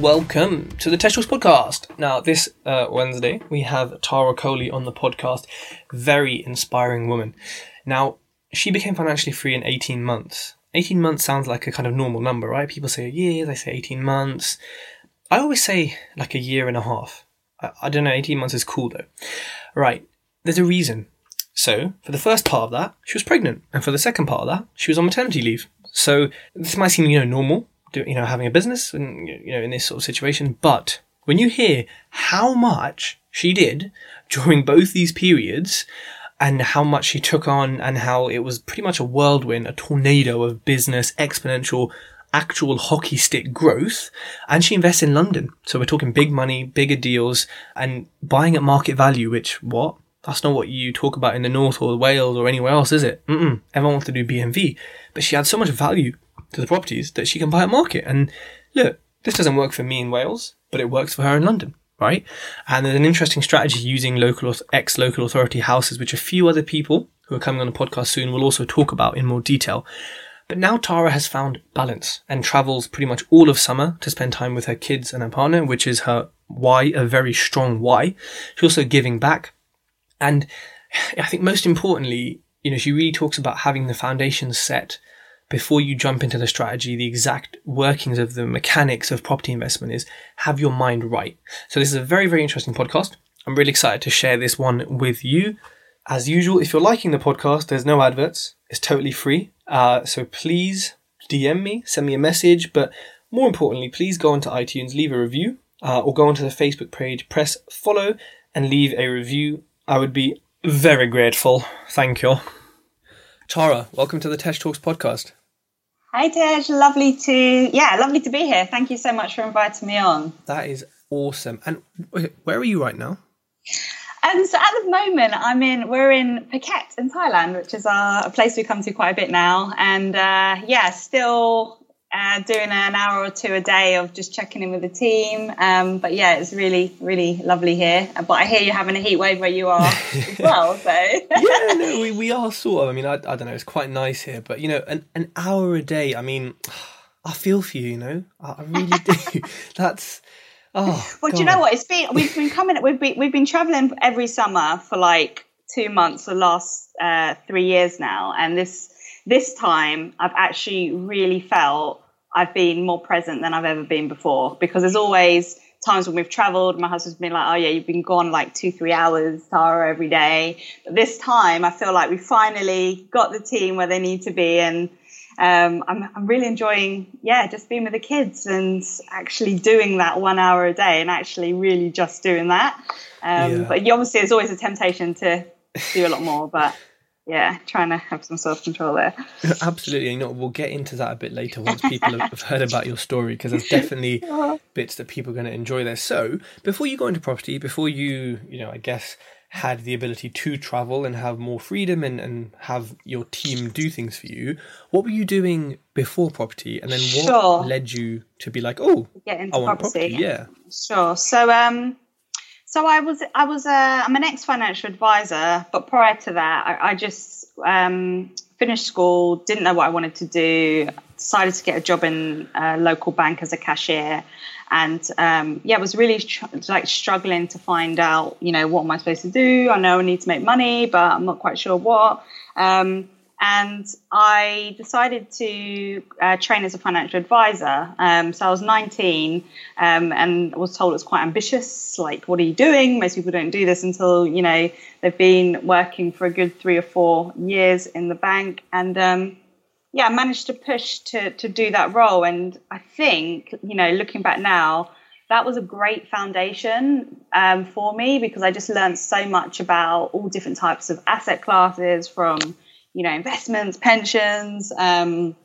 Welcome to the Talks podcast. Now, this uh, Wednesday, we have Tara Coley on the podcast. Very inspiring woman. Now, she became financially free in 18 months. 18 months sounds like a kind of normal number, right? People say a year, they say 18 months. I always say like a year and a half. I, I don't know, 18 months is cool though. Right, there's a reason. So, for the first part of that, she was pregnant. And for the second part of that, she was on maternity leave. So, this might seem, you know, normal you know, having a business and, you know, in this sort of situation. But when you hear how much she did during both these periods and how much she took on and how it was pretty much a whirlwind, a tornado of business, exponential, actual hockey stick growth. And she invests in London. So we're talking big money, bigger deals and buying at market value, which what? That's not what you talk about in the North or Wales or anywhere else, is it? Mm-mm. Everyone wants to do BMV. But she had so much value to the properties that she can buy at market. And look, this doesn't work for me in Wales, but it works for her in London, right? And there's an interesting strategy using local ex local authority houses, which a few other people who are coming on the podcast soon will also talk about in more detail. But now Tara has found balance and travels pretty much all of summer to spend time with her kids and her partner, which is her why, a very strong why. She's also giving back. And I think most importantly, you know, she really talks about having the foundations set before you jump into the strategy, the exact workings of the mechanics of property investment is have your mind right. So this is a very, very interesting podcast. I'm really excited to share this one with you. As usual, if you're liking the podcast, there's no adverts. It's totally free. Uh, so please DM me, send me a message, but more importantly, please go onto iTunes, leave a review, uh, or go onto the Facebook page, press follow, and leave a review. I would be very grateful. Thank you. Tara, welcome to the Tej Talks podcast. Hi Tej, lovely to yeah, lovely to be here. Thank you so much for inviting me on. That is awesome. And where are you right now? Um, so at the moment, I'm in. We're in Phuket in Thailand, which is our, a place we come to quite a bit now. And uh, yeah, still uh, doing an hour or two a day of just checking in with the team. Um, but yeah, it's really, really lovely here. But I hear you're having a heat wave where you are as well. So yeah, no, we, we are sort of. I mean, I, I don't know. It's quite nice here, but you know, an an hour a day. I mean, I feel for you. You know, I, I really do. That's. Oh, well, God. do you know what? It's been we've been coming. We've been we've been traveling every summer for like two months, the last uh, three years now, and this this time I've actually really felt I've been more present than I've ever been before because there's always times when we've traveled, my husband's been like, oh yeah, you've been gone like two, three hours, Tara, every day. But this time I feel like we finally got the team where they need to be. And um, I'm, I'm really enjoying, yeah, just being with the kids and actually doing that one hour a day and actually really just doing that. Um, yeah. But obviously there's always a temptation to do a lot more, but yeah, trying to have some self control there. Absolutely. You know, we'll get into that a bit later once people have heard about your story because there's definitely bits that people are going to enjoy there. So, before you go into property, before you, you know, I guess had the ability to travel and have more freedom and, and have your team do things for you, what were you doing before property? And then what sure. led you to be like, oh, get into I want property. property? Yeah. Sure. So, um, so I was I was a I'm an ex financial advisor, but prior to that, I, I just um, finished school, didn't know what I wanted to do, decided to get a job in a local bank as a cashier, and um, yeah, was really tr- like struggling to find out, you know, what am I supposed to do? I know I need to make money, but I'm not quite sure what. Um, and I decided to uh, train as a financial advisor. Um, so I was 19 um, and was told it's quite ambitious. Like, what are you doing? Most people don't do this until you know they've been working for a good three or four years in the bank. And um, yeah, I managed to push to to do that role. And I think you know, looking back now, that was a great foundation um, for me because I just learned so much about all different types of asset classes from you know, investments, pensions, um,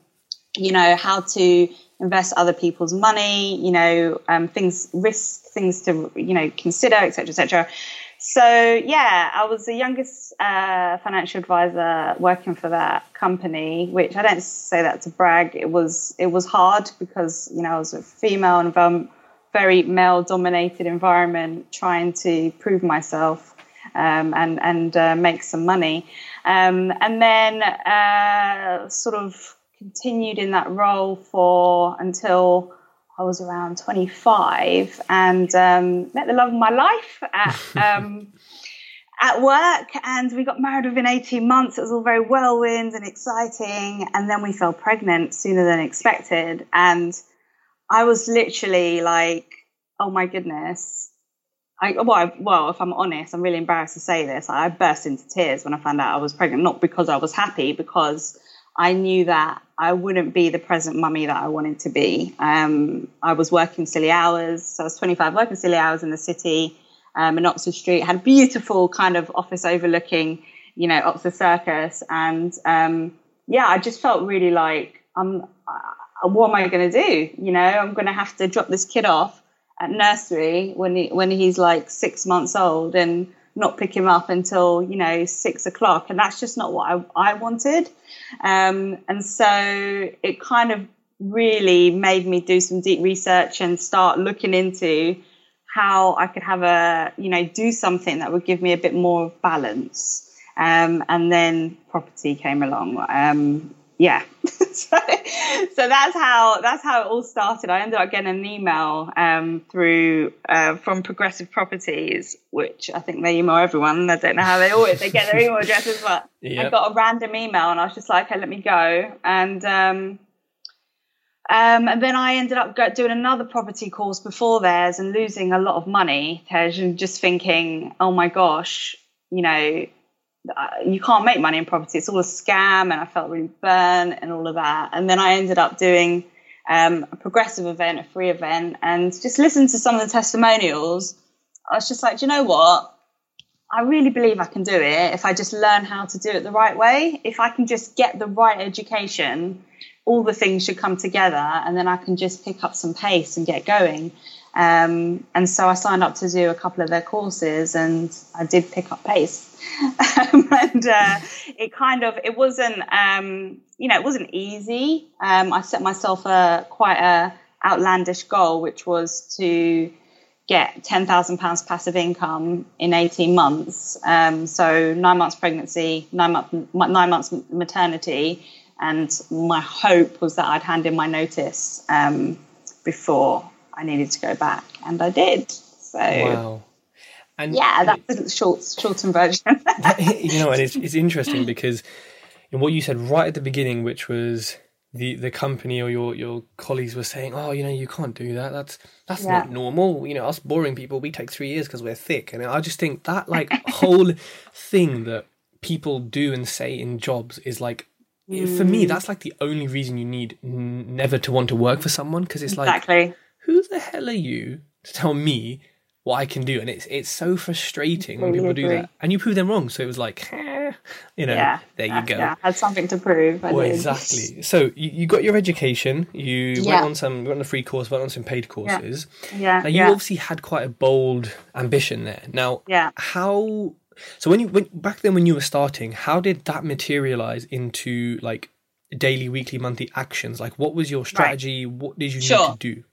you know, how to invest other people's money, you know, um, things, risk things to, you know, consider, etc., etc. so yeah, I was the youngest uh, financial advisor working for that company, which I don't say that to brag. It was it was hard because you know I was a female in a very male dominated environment, trying to prove myself um, and and uh, make some money, um, and then uh, sort of continued in that role for until I was around 25 and um, met the love of my life at, um, at work. And we got married within 18 months. It was all very whirlwind and exciting. And then we fell pregnant sooner than expected. And I was literally like, oh my goodness. I, well, I, well, if I'm honest, I'm really embarrassed to say this. I burst into tears when I found out I was pregnant, not because I was happy, because I knew that I wouldn't be the present mummy that I wanted to be. Um, I was working silly hours. So I was 25, working silly hours in the city um, in Oxford Street. Had a beautiful kind of office overlooking, you know, Oxford Circus. And um, yeah, I just felt really like, I'm, uh, what am I going to do? You know, I'm going to have to drop this kid off at nursery when he, when he's like six months old and not pick him up until you know six o'clock. And that's just not what i, I wanted. Um, and so it kind of really made me do some deep research and start looking into how i could have a you know do something that would give me a bit more balance. Um, and then property came along. Um, yeah. So, so that's how that's how it all started. I ended up getting an email um, through uh, from progressive properties which i think they email everyone. I don't know how they always they get their email addresses but yep. i got a random email and i was just like okay let me go. And um, um, and then I ended up doing another property course before theirs and losing a lot of money, and just thinking, oh my gosh, you know, you can't make money in property. It's all a scam, and I felt really burnt and all of that. And then I ended up doing um, a progressive event, a free event, and just listened to some of the testimonials. I was just like, do you know what? I really believe I can do it if I just learn how to do it the right way. If I can just get the right education, all the things should come together, and then I can just pick up some pace and get going. Um, and so I signed up to do a couple of their courses, and I did pick up pace. um, and uh, it kind of it wasn't um, you know it wasn't easy. Um, I set myself a quite a outlandish goal, which was to get ten thousand pounds passive income in eighteen months. Um, so nine months pregnancy, nine months nine months maternity, and my hope was that I'd hand in my notice um, before I needed to go back, and I did. So. Wow. And yeah, that's the short, shortened version. you know, and it's, it's interesting because in what you said right at the beginning, which was the the company or your your colleagues were saying, "Oh, you know, you can't do that. That's that's yeah. not normal. You know, us boring people, we take three years because we're thick." And I just think that like whole thing that people do and say in jobs is like mm. for me, mm. that's like the only reason you need n- never to want to work for someone because it's exactly. like, who the hell are you to tell me what I can do, and it's it's so frustrating when people agree. do that, and you prove them wrong. So it was like, eh, you know, yeah, there you go. Yeah, had something to prove. I well, did. exactly. So you, you, got your education. You yeah. went on some, went on a free course, went on some paid courses. Yeah. now you obviously had quite a bold ambition there. Now, yeah. How? So when you went back then when you were starting, how did that materialize into like daily, weekly, monthly actions? Like, what was your strategy? Right. What did you sure. need to do?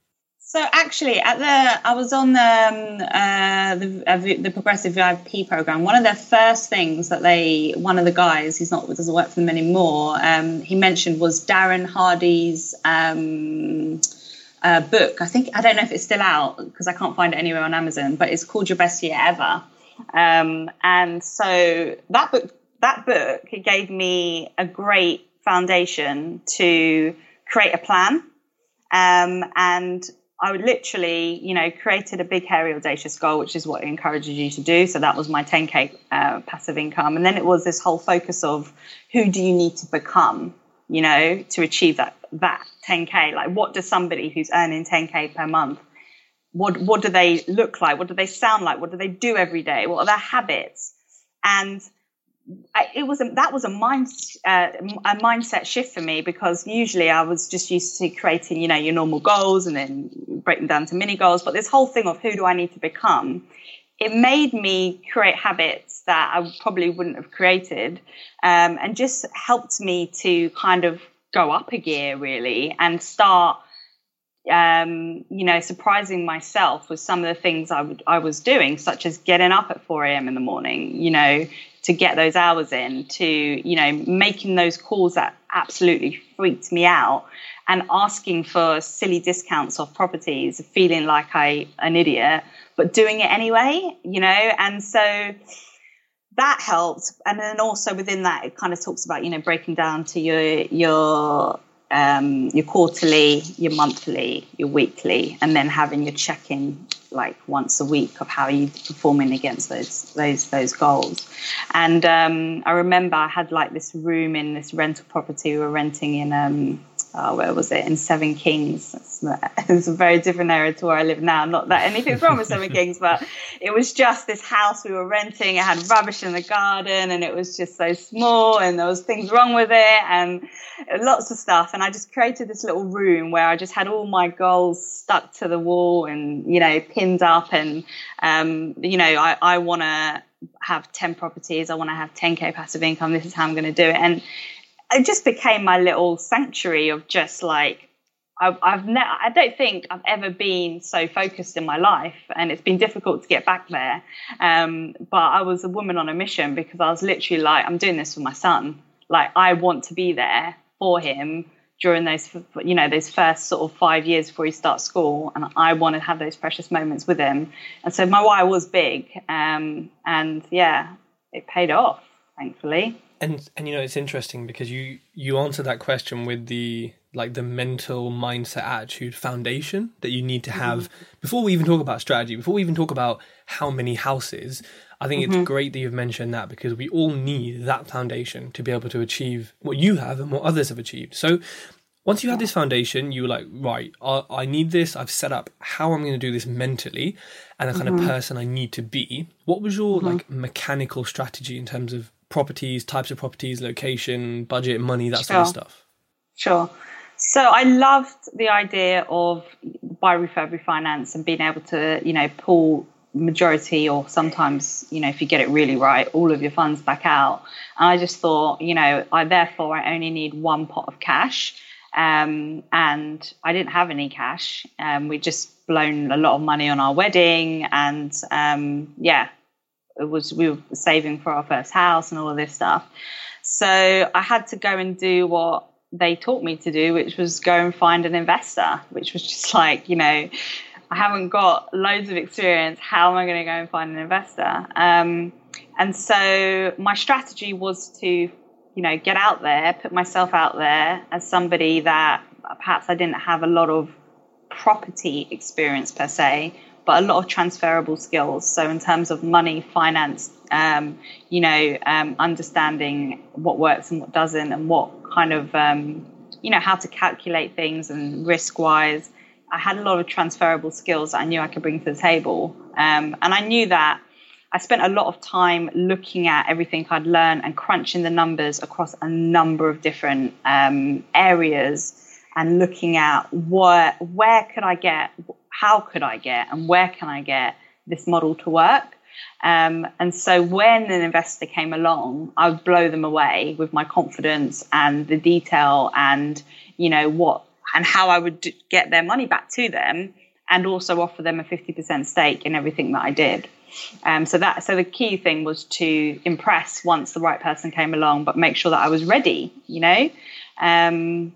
So actually, at the I was on the um, uh, the, uh, the progressive VIP program. One of the first things that they, one of the guys, he's not doesn't work for them anymore. Um, he mentioned was Darren Hardy's um, uh, book. I think I don't know if it's still out because I can't find it anywhere on Amazon, but it's called Your Best Year Ever. Um, and so that book, that book, it gave me a great foundation to create a plan. Um, and I would literally, you know, created a big, hairy, audacious goal, which is what it encourages you to do. So that was my 10K uh, passive income. And then it was this whole focus of who do you need to become, you know, to achieve that, that 10K? Like, what does somebody who's earning 10K per month, what, what do they look like? What do they sound like? What do they do every day? What are their habits? And it was a, that was a mind uh, a mindset shift for me because usually I was just used to creating you know your normal goals and then breaking down to mini goals. But this whole thing of who do I need to become it made me create habits that I probably wouldn't have created, um, and just helped me to kind of go up a gear really and start um, you know, surprising myself with some of the things I, would, I was doing, such as getting up at 4 a.m. in the morning, you know, to get those hours in, to, you know, making those calls that absolutely freaked me out and asking for silly discounts off properties, feeling like I an idiot, but doing it anyway, you know, and so that helped. And then also within that, it kind of talks about, you know, breaking down to your, your, um, your quarterly, your monthly, your weekly, and then having your check-in like once a week of how you're performing against those those those goals. And um, I remember I had like this room in this rental property we were renting in um, oh, where was it in Seven Kings. It's a very different area to where I live now. Not that anything's wrong with Seven Kings, but it was just this house we were renting. It had rubbish in the garden, and it was just so small, and there was things wrong with it, and lots of stuff. And I just created this little room where I just had all my goals stuck to the wall, and you know, pinned up, and um, you know, I, I want to have 10 properties. I want to have 10k passive income. This is how I'm going to do it. And it just became my little sanctuary of just like I've, I've ne- I don't think I've ever been so focused in my life, and it's been difficult to get back there. Um, but I was a woman on a mission because I was literally like, I'm doing this for my son. Like, I want to be there for him during those, you know, those first sort of five years before he starts school, and I want to have those precious moments with him. And so my why was big, um, and yeah, it paid off, thankfully and and you know it's interesting because you you answer that question with the like the mental mindset attitude foundation that you need to mm-hmm. have mm-hmm. before we even talk about strategy before we even talk about how many houses i think mm-hmm. it's great that you've mentioned that because we all need that foundation to be able to achieve what you have and what others have achieved so once you had this foundation you were like right I, I need this i've set up how i'm going to do this mentally and the kind mm-hmm. of person i need to be what was your mm-hmm. like mechanical strategy in terms of properties, types of properties, location, budget, money, that sure. sort of stuff? Sure. So I loved the idea of buy, refurb, refinance, and being able to, you know, pull majority or sometimes, you know, if you get it really right, all of your funds back out. And I just thought, you know, I therefore I only need one pot of cash. Um, and I didn't have any cash. Um, we just blown a lot of money on our wedding, and um, yeah, it was we were saving for our first house and all of this stuff. So I had to go and do what they taught me to do, which was go and find an investor, which was just like, you know, I haven't got loads of experience. How am I going to go and find an investor? Um, and so my strategy was to, you know, get out there, put myself out there as somebody that perhaps I didn't have a lot of property experience per se, but a lot of transferable skills. So in terms of money, finance, um, you know, um, understanding what works and what doesn't, and what kind of, um, you know, how to calculate things and risk wise. I had a lot of transferable skills that I knew I could bring to the table, um, and I knew that. I spent a lot of time looking at everything I'd learned and crunching the numbers across a number of different um, areas and looking at where where could I get how could I get and where can I get this model to work? Um, and so when an investor came along, I would blow them away with my confidence and the detail and, you know, what and how I would get their money back to them and also offer them a 50% stake in everything that I did. Um, so that so the key thing was to impress once the right person came along, but make sure that I was ready, you know. Um,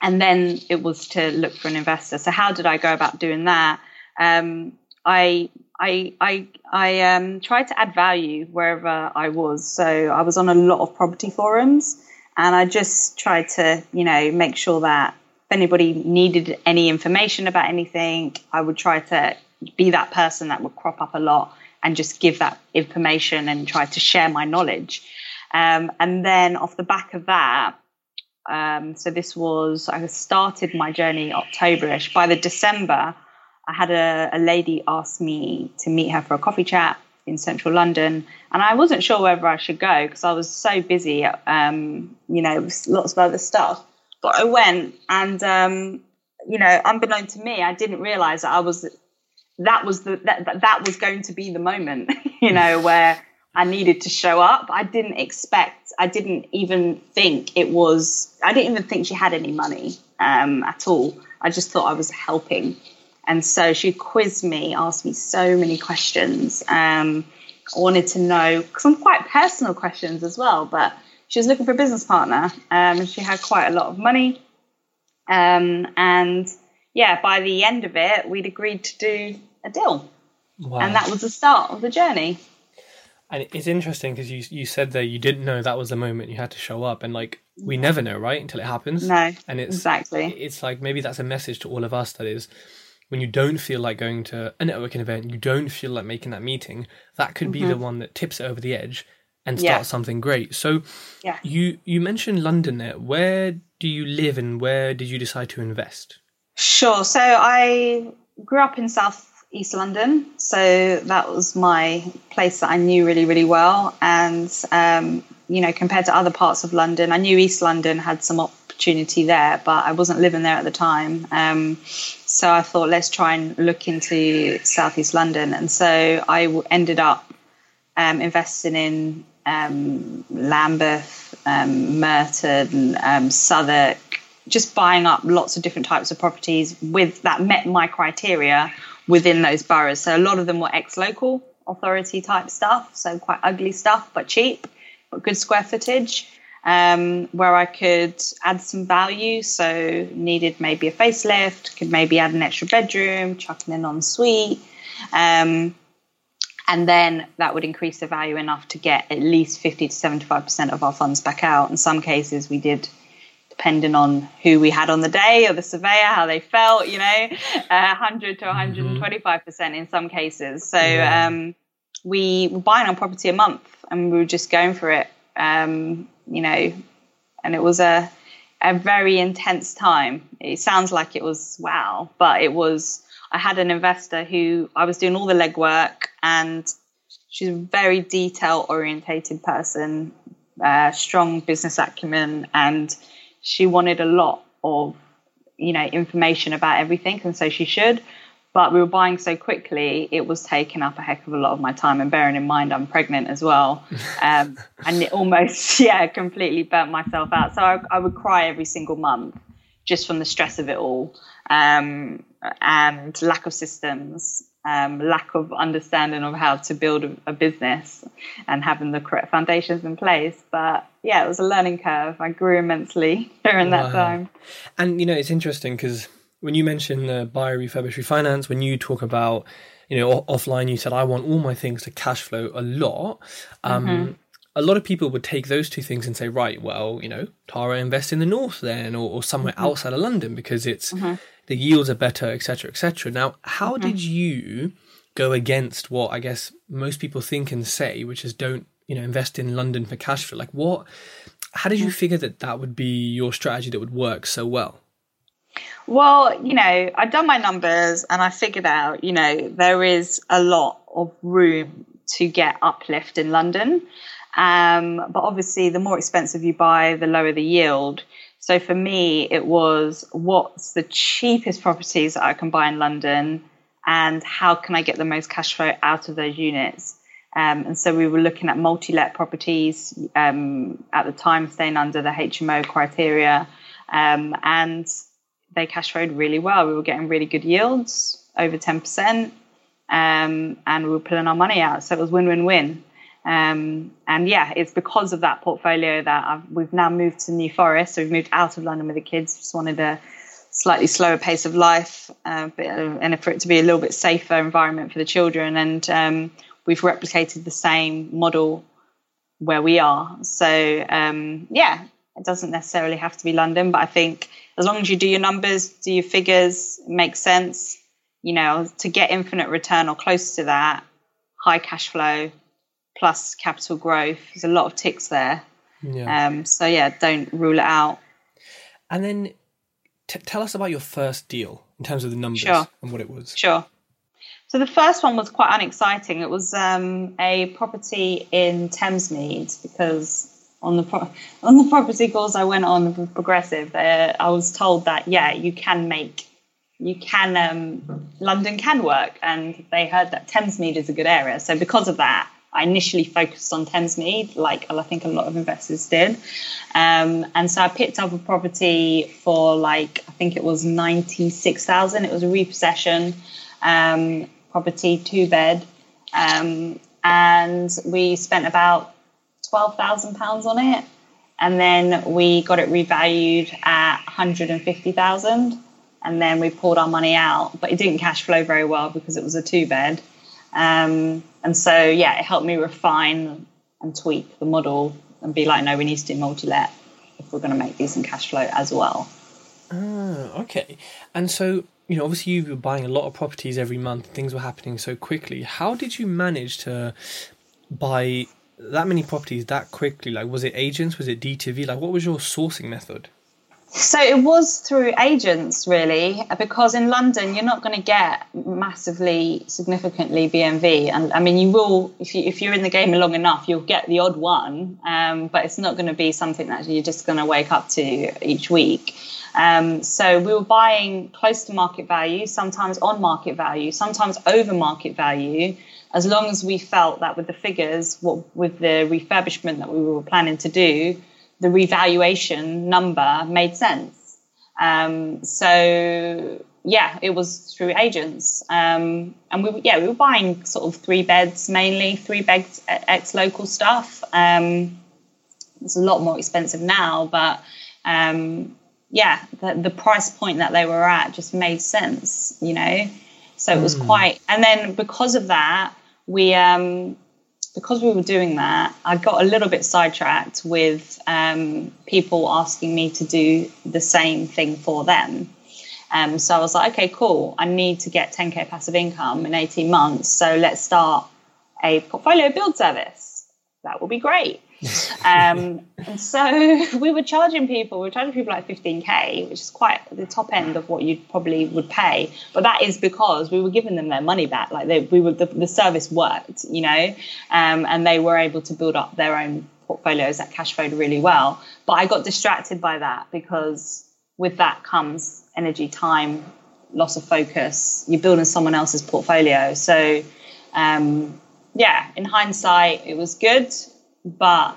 and then it was to look for an investor. So how did I go about doing that? Um, I I I I um, tried to add value wherever I was. So I was on a lot of property forums, and I just tried to you know make sure that if anybody needed any information about anything, I would try to be that person that would crop up a lot and just give that information and try to share my knowledge. Um, and then off the back of that, um, so this was, I started my journey Octoberish. By the December, I had a, a lady ask me to meet her for a coffee chat in central London. And I wasn't sure whether I should go because I was so busy, um, you know, lots of other stuff. But I went and, um, you know, unbeknown to me, I didn't realize that I was that was the that, that was going to be the moment, you know, where I needed to show up. I didn't expect, I didn't even think it was, I didn't even think she had any money um, at all. I just thought I was helping. And so she quizzed me, asked me so many questions. Um, I wanted to know some quite personal questions as well, but she was looking for a business partner um, and she had quite a lot of money. Um, and yeah, by the end of it, we'd agreed to do a deal. Wow. And that was the start of the journey. And it's interesting because you you said that you didn't know that was the moment you had to show up, and like we never know, right, until it happens. No, and it's exactly. It's like maybe that's a message to all of us that is when you don't feel like going to a networking event, you don't feel like making that meeting. That could be mm-hmm. the one that tips it over the edge and start yeah. something great. So, yeah. you you mentioned London there. Where do you live, and where did you decide to invest? Sure. So I grew up in South East London. So that was my place that I knew really, really well. And, um, you know, compared to other parts of London, I knew East London had some opportunity there, but I wasn't living there at the time. Um, so I thought, let's try and look into Southeast London. And so I ended up um, investing in um, Lambeth, um, Merton, um, Southwark, just buying up lots of different types of properties with that met my criteria within those boroughs. So a lot of them were ex-local authority type stuff, so quite ugly stuff, but cheap, but good square footage. Um, where I could add some value. So needed maybe a facelift, could maybe add an extra bedroom, chuck in an ensuite. Um, and then that would increase the value enough to get at least 50 to 75% of our funds back out. In some cases, we did depending on who we had on the day or the surveyor, how they felt, you know, uh, 100 to 125% mm-hmm. in some cases. So yeah. um, we were buying our property a month and we were just going for it, um, you know, and it was a, a very intense time. It sounds like it was wow, but it was. I had an investor who I was doing all the legwork, and she's a very detail orientated person, uh, strong business acumen, and she wanted a lot of you know information about everything and so she should. But we were buying so quickly it was taking up a heck of a lot of my time. And bearing in mind i'm pregnant as well um, and it almost yeah completely burnt myself out. So I, I, would cry every single month just from the stress of it all um, and lack of systems um, lack of understanding of how to build a, a, business and having the correct foundations in place. But yeah, it was a learning curve. I grew immensely during wow. that time. And you know, it's interesting because when you mention uh, buy, refurbish, refinance, when you talk about you know offline, you said I want all my things to cash flow a lot. Um, mm-hmm. A lot of people would take those two things and say, right, well, you know, Tara invest in the north then, or, or somewhere mm-hmm. outside of London because it's mm-hmm the yields are better, etc., etc. Now, how mm-hmm. did you go against what I guess most people think and say, which is don't you know invest in London for cash flow? Like, what? How did you mm-hmm. figure that that would be your strategy that would work so well? Well, you know, I'd done my numbers and I figured out, you know, there is a lot of room to get uplift in London. Um, but obviously, the more expensive you buy, the lower the yield. So for me, it was what's the cheapest properties that I can buy in London and how can I get the most cash flow out of those units? Um, and so we were looking at multi-let properties um, at the time, staying under the HMO criteria, um, and they cash flowed really well. We were getting really good yields, over ten percent, um, and we were pulling our money out. So it was win-win-win. Um, and yeah, it's because of that portfolio that I've, we've now moved to New Forest. So we've moved out of London with the kids. Just wanted a slightly slower pace of life, uh, and for it to be a little bit safer environment for the children. And um, we've replicated the same model where we are. So um, yeah, it doesn't necessarily have to be London, but I think as long as you do your numbers, do your figures, make sense. You know, to get infinite return or close to that, high cash flow, plus capital growth. There's a lot of ticks there. Yeah. Um, so yeah, don't rule it out. And then t- tell us about your first deal in terms of the numbers sure. and what it was. Sure. So the first one was quite unexciting. It was um, a property in Thamesmead because on the pro- on the property course I went on with Progressive, uh, I was told that yeah, you can make you can um, London can work, and they heard that Thamesmead is a good area. So because of that, I initially focused on Thamesmead, like I think a lot of investors did. Um, and so I picked up a property for like I think it was ninety six thousand. It was a repossession um, property, two bed, um, and we spent about twelve thousand pounds on it, and then we got it revalued at one hundred and fifty thousand, and then we pulled our money out, but it didn't cash flow very well because it was a two bed. Um, and so, yeah, it helped me refine and tweak the model and be like, no, we need to do multi let if we're going to make decent cash flow as well. Ah, okay. And so, you know, obviously you were buying a lot of properties every month, things were happening so quickly. How did you manage to buy that many properties that quickly? Like, was it agents? Was it D2V? Like, what was your sourcing method? So it was through agents, really, because in London you're not going to get massively, significantly BMV, and I mean you will if you if you're in the game long enough, you'll get the odd one, um, but it's not going to be something that you're just going to wake up to each week. Um, so we were buying close to market value, sometimes on market value, sometimes over market value, as long as we felt that with the figures, what with the refurbishment that we were planning to do the revaluation number made sense. Um, so yeah, it was through agents, um, and we yeah we were buying sort of three beds mainly, three beds ex local stuff. Um, it's a lot more expensive now, but um, yeah, the, the, price point that they were at just made sense, you know. So it was mm. quite, and then because of that, we um, because we were doing that, I got a little bit sidetracked with um, people asking me to do the same thing for them. Um, so I was like, okay, cool. I need to get 10k passive income in 18 months. So let's start a portfolio build service. That will be great. Um, and so we were charging people, we were charging people like 15k, which is quite the top end of what you probably would pay. But that is because we were giving them their money back. Like they, we were, the, the service worked, you know, um, and they were able to build up their own portfolios that cash flowed really well. But I got distracted by that because with that comes energy, time, loss of focus. You're building someone else's portfolio. So, um, yeah, in hindsight, it was good but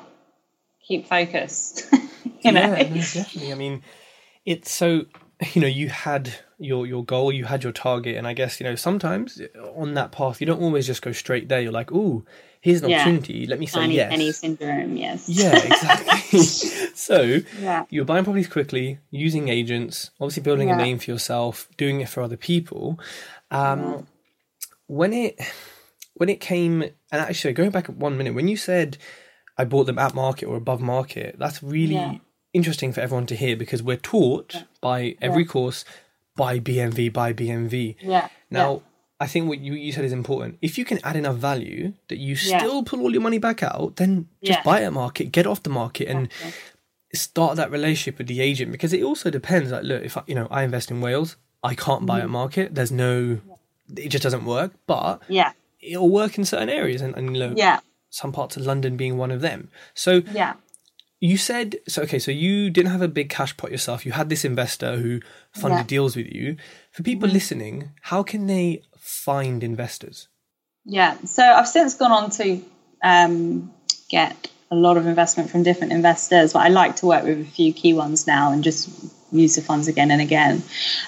keep focused. you know? Yeah, no, definitely. I mean, it's so you know you had your your goal, you had your target, and I guess you know sometimes on that path you don't always just go straight there. You're like, oh, here's an yeah. opportunity. Let me say Shiny yes. Penny syndrome, yes. Yeah, exactly. so yeah. you're buying properties quickly, using agents, obviously building yeah. a name for yourself, doing it for other people. Um, when it when it came, and actually going back one minute, when you said I bought them at market or above market. That's really yeah. interesting for everyone to hear because we're taught yeah. by every yeah. course by BMV, by BMV. Yeah. Now, I think what you, you said is important. If you can add enough value that you still pull all your money back out, then just buy at market, get off the market, and start that relationship with the agent because it also depends. Like, look, if I, you know I invest in Wales, I can't buy mm-hmm. at market. There's no, it just doesn't work. But yeah, it'll work in certain areas, and, and look, yeah, some parts of London being one of them. So yeah. You said so. Okay, so you didn't have a big cash pot yourself. You had this investor who funded yeah. deals with you. For people mm-hmm. listening, how can they find investors? Yeah, so I've since gone on to um, get a lot of investment from different investors, but I like to work with a few key ones now and just use the funds again and again.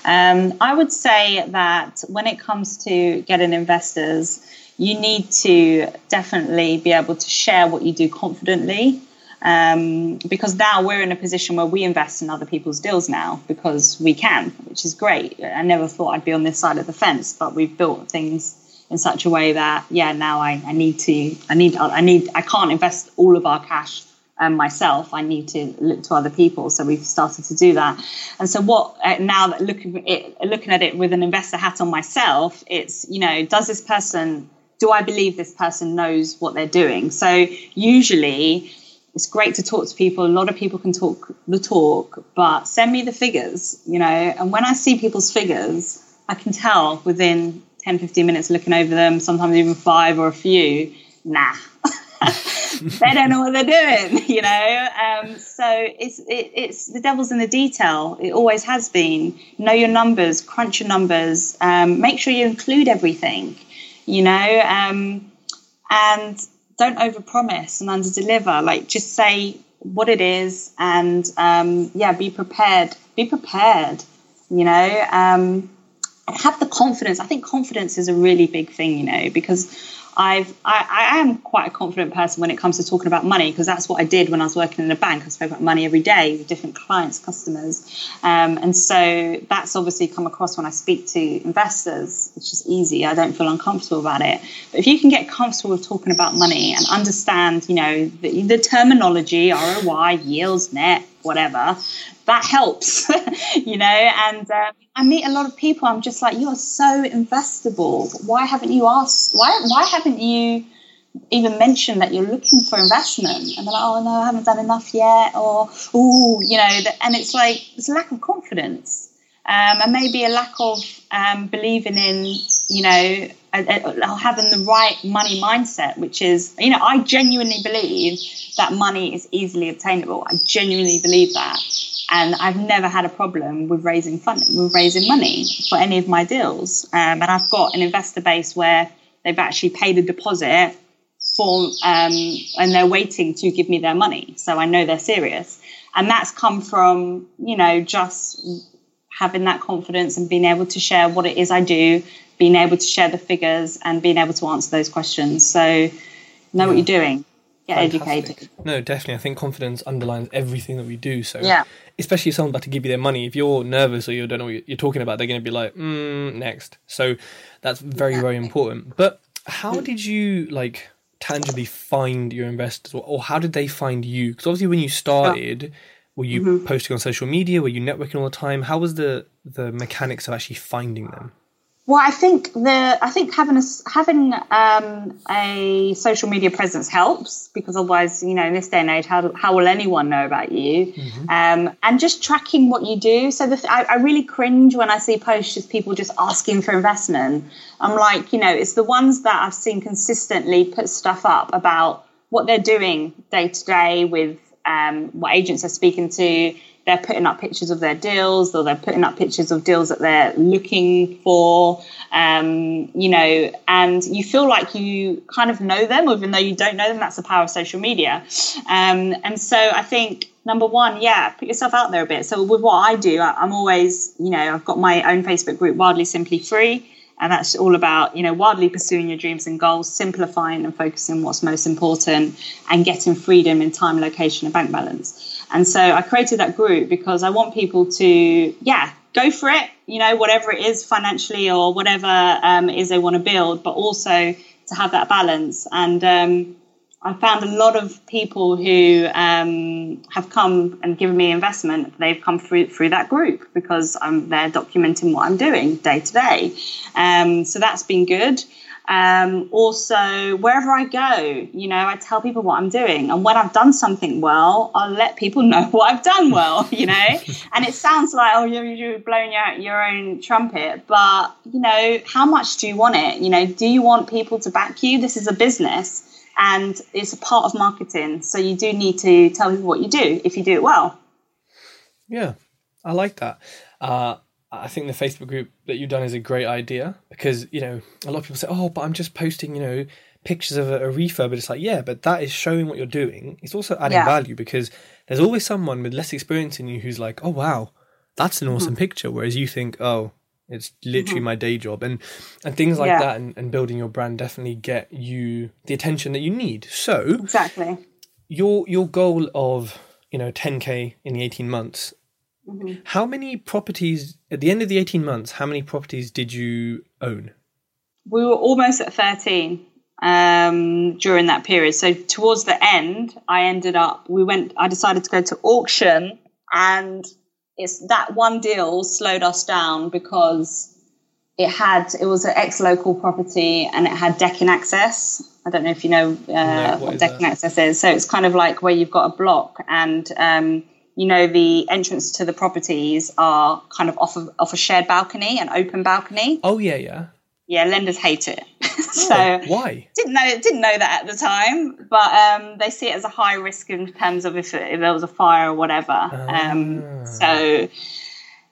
Um, I would say that when it comes to getting investors, you need to definitely be able to share what you do confidently. Um, because now we're in a position where we invest in other people's deals now because we can, which is great. I never thought I'd be on this side of the fence, but we've built things in such a way that yeah, now I, I need to, I need, I need, I can't invest all of our cash um, myself. I need to look to other people. So we've started to do that. And so what uh, now that looking it, looking at it with an investor hat on myself, it's you know, does this person do I believe this person knows what they're doing? So usually it's great to talk to people. A lot of people can talk the talk, but send me the figures, you know. And when I see people's figures, I can tell within 10, 15 minutes looking over them, sometimes even five or a few, nah. they don't know what they're doing, you know. Um, so it's it, it's the devil's in the detail. It always has been. Know your numbers, crunch your numbers, um, make sure you include everything, you know, um, and don't overpromise and underdeliver. Like just say what it is, and um, yeah, be prepared. Be prepared, you know. Um, have the confidence. I think confidence is a really big thing, you know, because I've I, I am quite a confident person when it comes to talking about money because that's what I did when I was working in a bank. I spoke about money every day with different clients, customers, um, and so that's obviously come across when I speak to investors. It's just easy. I don't feel uncomfortable about it. But if you can get comfortable with talking about money and understand, you know, the, the terminology, ROI, yields, net, whatever, that helps, you know. And um, I meet a lot of people. I'm just like, you are so investable. Why haven't you asked? Why why haven't you even mentioned that you're looking for investment? And they're like, oh no, I haven't done enough yet, or oh, you know. And it's like it's a lack of confidence. Um, and maybe a lack of um, believing in, you know, having the right money mindset, which is, you know, I genuinely believe that money is easily obtainable. I genuinely believe that and I've never had a problem with raising fund, with raising money for any of my deals. Um, and I've got an investor base where they've actually paid a deposit for, um, and they're waiting to give me their money. So I know they're serious, and that's come from you know just having that confidence and being able to share what it is I do, being able to share the figures, and being able to answer those questions. So know yeah. what you're doing educated. No, definitely. I think confidence underlines everything that we do. So, yeah. especially if someone's about to give you their money, if you're nervous or you don't know what you're talking about, they're going to be like, mm, next. So, that's very, very important. But how did you like tangibly find your investors, or, or how did they find you? Because obviously, when you started, were you mm-hmm. posting on social media? Were you networking all the time? How was the the mechanics of actually finding them? Well, I think the I think having a having um, a social media presence helps because otherwise, you know, in this day and age, how how will anyone know about you? Mm-hmm. Um, and just tracking what you do. So the, I, I, really cringe when I see posts just people just asking for investment. I'm like, you know, it's the ones that I've seen consistently put stuff up about what they're doing day to day with um, what agents are speaking to they're putting up pictures of their deals or they're putting up pictures of deals that they're looking for um, you know and you feel like you kind of know them even though you don't know them that's the power of social media. Um, and so i think number one yeah put yourself out there a bit. So with what i do I, i'm always you know i've got my own facebook group wildly simply free and that's all about you know wildly pursuing your dreams and goals simplifying and focusing what's most important and getting freedom in time location and bank balance and so I created that group because I want people to, yeah, go for it, you know, whatever it is financially or whatever um, is they want to build, but also to have that balance. And um, I found a lot of people who um, have come and given me investment. They've come through through that group because I'm there documenting what I'm doing day to day. Um, so that's been good. Um, also, wherever I go, you know, I tell people what I'm doing. And when I've done something well, I'll let people know what I've done well, you know. and it sounds like, oh, you're, you're blowing out your own trumpet. But, you know, how much do you want it? You know, do you want people to back you? This is a business and it's a part of marketing. So you do need to tell people what you do if you do it well. Yeah, I like that. Uh, I think the Facebook group that you've done is a great idea because you know a lot of people say, "Oh, but I'm just posting you know pictures of a, a refurb," but it's like, yeah, but that is showing what you're doing. It's also adding yeah. value because there's always someone with less experience than you who's like, "Oh, wow, that's an awesome mm-hmm. picture," whereas you think, "Oh, it's literally mm-hmm. my day job," and and things like yeah. that, and, and building your brand definitely get you the attention that you need. So exactly your your goal of you know 10k in the 18 months Mm-hmm. How many properties at the end of the 18 months, how many properties did you own? We were almost at 13 um, during that period. So towards the end, I ended up, we went, I decided to go to auction and it's that one deal slowed us down because it had, it was an ex-local property and it had decking access. I don't know if you know uh, no, what, what decking that? access is. So it's kind of like where you've got a block and, um, you know, the entrance to the properties are kind of off of off a shared balcony, an open balcony. Oh yeah, yeah. Yeah, lenders hate it. so Oh, why? didn't know didn't know that at the time, but um, they see it as a high risk in terms of if, it, if there was a fire or whatever. Um, Ah. so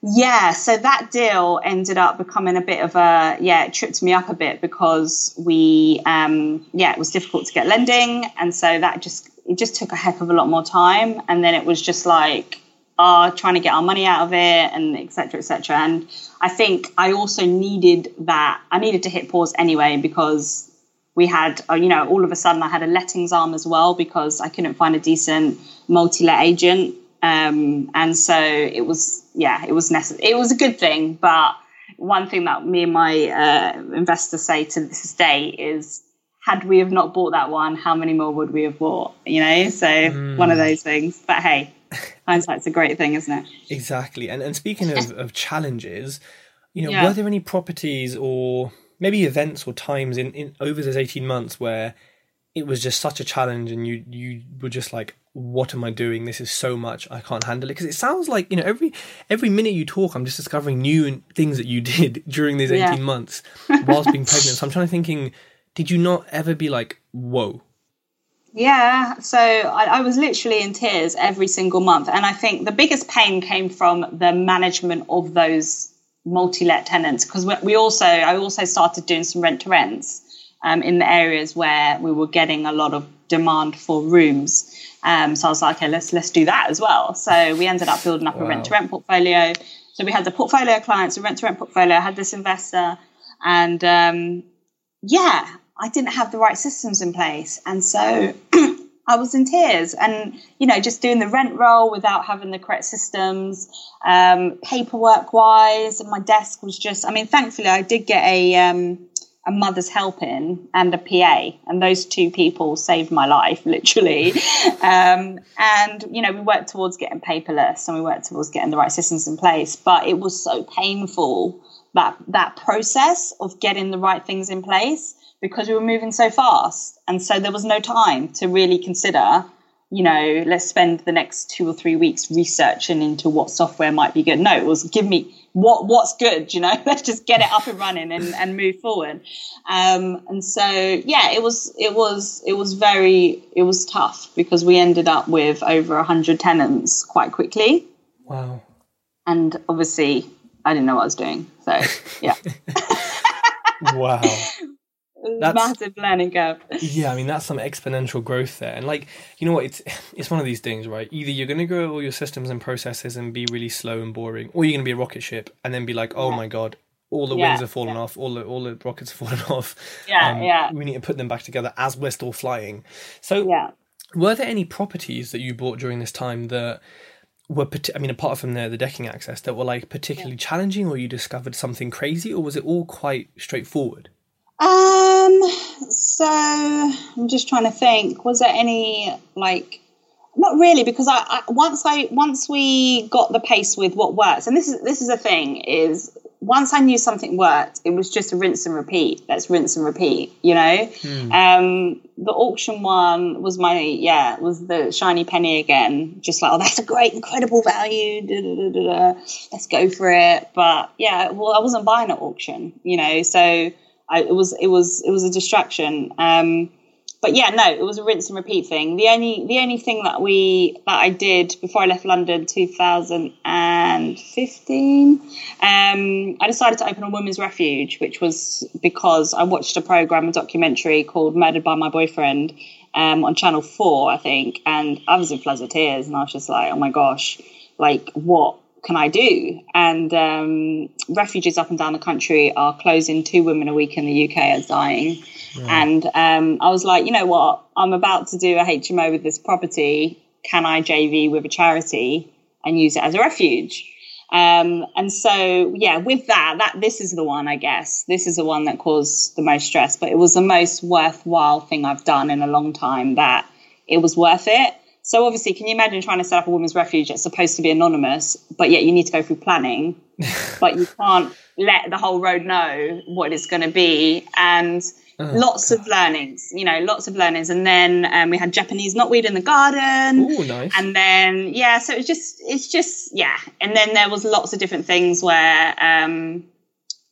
yeah, so that deal ended up becoming a bit of a yeah, it tripped me up a bit because we um, yeah, it was difficult to get lending, and so that just it just took a heck of a lot more time, and then it was just like uh, trying to get our money out of it and et cetera, et cetera. And I think I also needed that. I needed to hit pause anyway because we had, uh, you know, all of a sudden I had a lettings arm as well because I couldn't find a decent multi-let agent. Um, and so it was, yeah, it was necessary. It was a good thing. But one thing that me and my uh, investors say to this day is, had we have not bought that one, how many more would we have bought? You know, so one of those things. But hey, hindsight's a great thing, isn't it? Exactly. And and speaking of, of challenges, you know, Yeah. were there any properties or maybe events or times in, in over those eighteen months where it was just such a challenge and you you were just like, what am I doing? This is so much. I can't handle it. Because it sounds like you know every every minute you talk, I'm just discovering new things that you did during these Yeah. eighteen months whilst being pregnant. So I'm trying to thinking, did you not ever be like, whoa? Yeah, so I, I was literally in tears every single month. And I think the biggest pain came from the management of those multi let tenants because we, we also, I also started doing some rent to rents um, in the areas where we were getting a lot of demand for rooms. Um, so I was like, okay, let's let's do that as well. So we ended up building up a rent to rent portfolio. So we had the portfolio clients, a rent to rent portfolio. I had this investor, and um, yeah, I didn't have the right systems in place. And so I was in tears and, you know, just doing the rent roll without having the correct systems, um, paperwork wise. And my desk was just, I mean, thankfully I did get a, um, a mother's help in and a PA, and those two people saved my life, literally. um, and you know, we worked towards getting paperless, and we worked towards getting the right systems in place. But it was so painful that that process of getting the right things in place because we were moving so fast, and so there was no time to really consider. You know, let's spend the next two or three weeks researching into what software might be good. No, it was give me what what's good. You know, let's just get it up and running and, and move forward. Um, and so, yeah, it was it was it was very it was tough because we ended up with over a hundred tenants quite quickly, Wow. and obviously I didn't know what I was doing. So yeah, Wow. It was a That's- massive learning gap. Yeah, I mean that's some exponential growth there, and like you know what, it's it's one of these things, right? Either you're going to grow all your systems and processes and be really slow and boring, or you're going to be a rocket ship and then be like, oh my god, all the Yeah, wings have fallen yeah. off, all the all the rockets have fallen off. Yeah, um, yeah. We need to put them back together as we're still flying. So, Yeah. were there any properties that you bought during this time that were, I mean, apart from the the decking access, that were like particularly challenging, or you discovered something crazy, or was it all quite straightforward? Um. So I'm just trying to think. Was there any like? Not really, because I, I once I once we got the pace with what works, and this is this is the thing is once I knew something worked, it was just a rinse and repeat. Let's rinse and repeat. You know, um, the auction one was my yeah was the shiny penny again. Just like oh, that's a great, incredible value. Da, da, da. Let's go for it. But yeah, well, I wasn't buying at auction. You know, so. I, it was it was it was a distraction. Um, but yeah, no, it was a rinse and repeat thing. The only the only thing that we that I did before I left London, 2015, um, I decided to open a women's refuge, which was because I watched a program, a documentary called "Murdered by My Boyfriend." Um, on Channel Four, I think, and I was in floods of tears, and I was just like, "Oh my gosh, like what can I do?" And um, refuges up and down the country are closing. Two women a week in the UK are dying. And um, I was like, you know what? I'm about to do a HMO with this property. Can I JV with a charity and use it as a refuge? Um, and so, yeah, with that, that this is the one, I guess. This is the one that caused the most stress, but it was the most worthwhile thing I've done in a long time. That it was worth it. So obviously, can you imagine trying to set up a women's refuge that's supposed to be anonymous, but yet you need to go through planning, but you can't let the whole road know what it's going to be, and lots of learnings, you know, lots of learnings. And then um, we had Japanese knotweed in the garden, Oh, nice. and then yeah, so it's just it's just yeah, and then there was lots of different things where um,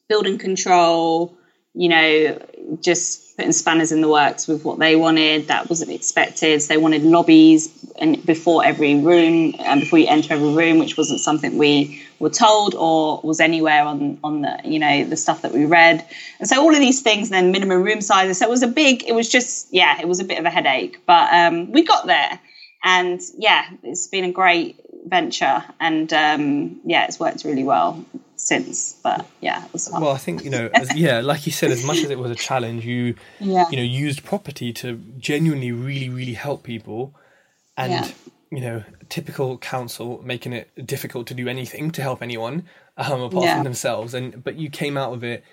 building control, you know, just putting spanners in the works with what they wanted. That wasn't expected. So they wanted lobbies and before every room and before you enter every room, which wasn't something we were told or was anywhere on on the you know the stuff that we read. And so all of these things, then minimum room sizes. So it was a big. It was just yeah, it was a bit of a headache, but um, we got there. And yeah, it's been a great venture, and um, yeah, it's worked really well since. But yeah, it was Well, I think you know, as, yeah, like you said, as much as it was a challenge, you yeah. you know used property to genuinely, really, really help people, and Yeah. you know, typical council making it difficult to do anything to help anyone um, apart Yeah. from themselves, and but you came out of it,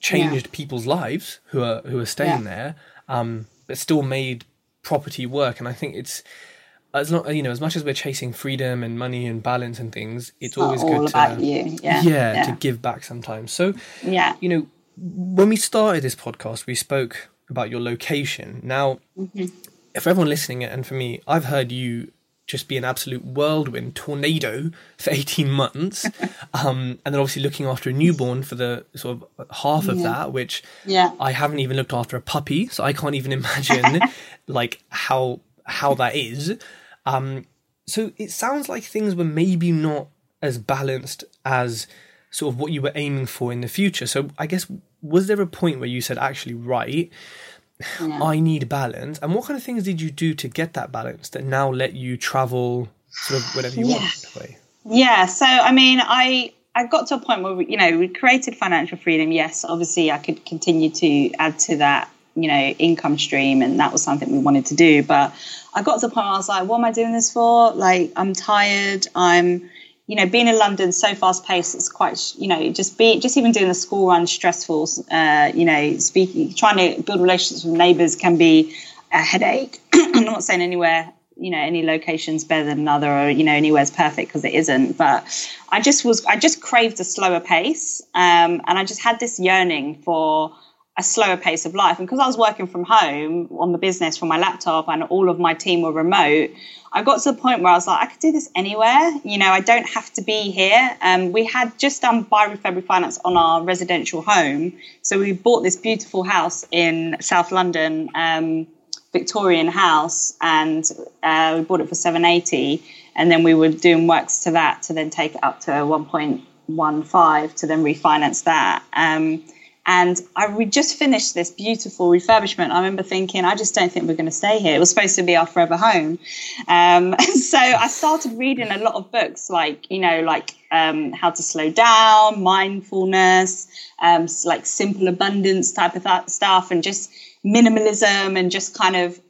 changed people's lives who are who are staying there, um, but still made property work, and I think it's. As not, you know, as much as we're chasing freedom and money and balance and things, it's, It's always good to you. Yeah. yeah, to give back sometimes. So, yeah. you know, when we started this podcast, we spoke about your location. Now, Mm-hmm. for everyone listening, and for me, I've heard you just be an absolute whirlwind tornado for 18 months. um, and then obviously looking after a newborn for the sort of half of Yeah. that, which Yeah. I haven't even looked after a puppy, so I can't even imagine like how how that is. Um, so it sounds like things were maybe not as balanced as sort of what you were aiming for in the future. So I guess was there a point where you said, actually, right, I need balance, and what kind of things did you do to get that balance that now let you travel sort of whatever you Yeah. want? Yeah, so I mean, I I got to a point where we, you know we created financial freedom. Yes, obviously I could continue to add to that, you know, income stream, and that was something we wanted to do. But I got to the point where I was like, what am I doing this for? Like, I'm tired. I'm, you know, being in London so fast paced. It's quite, you know, just be just even doing the school run stressful. Uh, you know, speaking, trying to build relationships with neighbours can be a headache. I'm not saying anywhere you know any location's better than another or you know anywhere's perfect because it isn't but i just was i just craved a slower pace um, and i just had this yearning for a slower pace of life. And because i was working from home on the business from my laptop and all of my team were remote i got to the point where i was like i could do this anywhere. You know i don't have to be here. Um, we had just done buy refurb refinance on our residential home. So we bought this beautiful house in south london um, Victorian house, and uh, we bought it for seven eighty, and then we were doing works to that to then take it up to one point one five to then refinance that. Um, and I we just finished this beautiful refurbishment. I remember thinking, I just don't think we're going to stay here. It was supposed to be our forever home. Um, so I started reading a lot of books, like you know, like um, how to slow down, mindfulness, um, like simple abundance type of that stuff, and just minimalism and just kind of